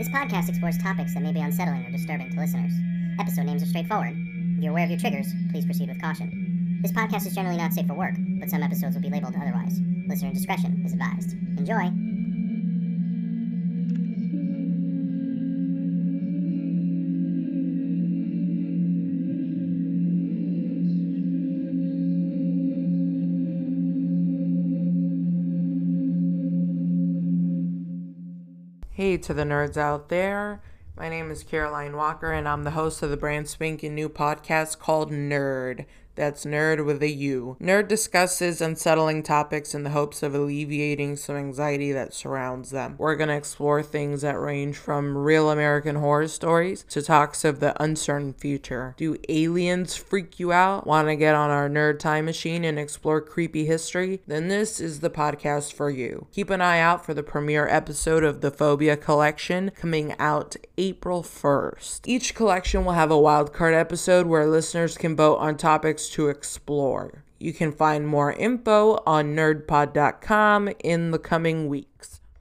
This podcast explores topics that may be unsettling or disturbing to listeners. Episode names are straightforward. If you're aware of your triggers, please proceed with caution. This podcast is generally not safe for work, but some episodes will be labeled otherwise. Listener discretion is advised. Enjoy! Hey to the nerds out there. My name is Caroline Walker, and I'm the host of the brand spanking new podcast called Nurd. That's Nurd with a U. Nurd discusses unsettling topics in the hopes of alleviating some anxiety that surrounds them. We're going to explore things that range from real American horror stories to talks of the uncertain future. Do aliens freak you out? Want to get on our nerd time machine and explore creepy history? Then this is the podcast for you. Keep an eye out for the premiere episode of the Phobia Collection coming out April 1st. Each collection will have a wildcard episode where listeners can vote on topics to explore. You can find more info on nurdpod.com in the coming weeks.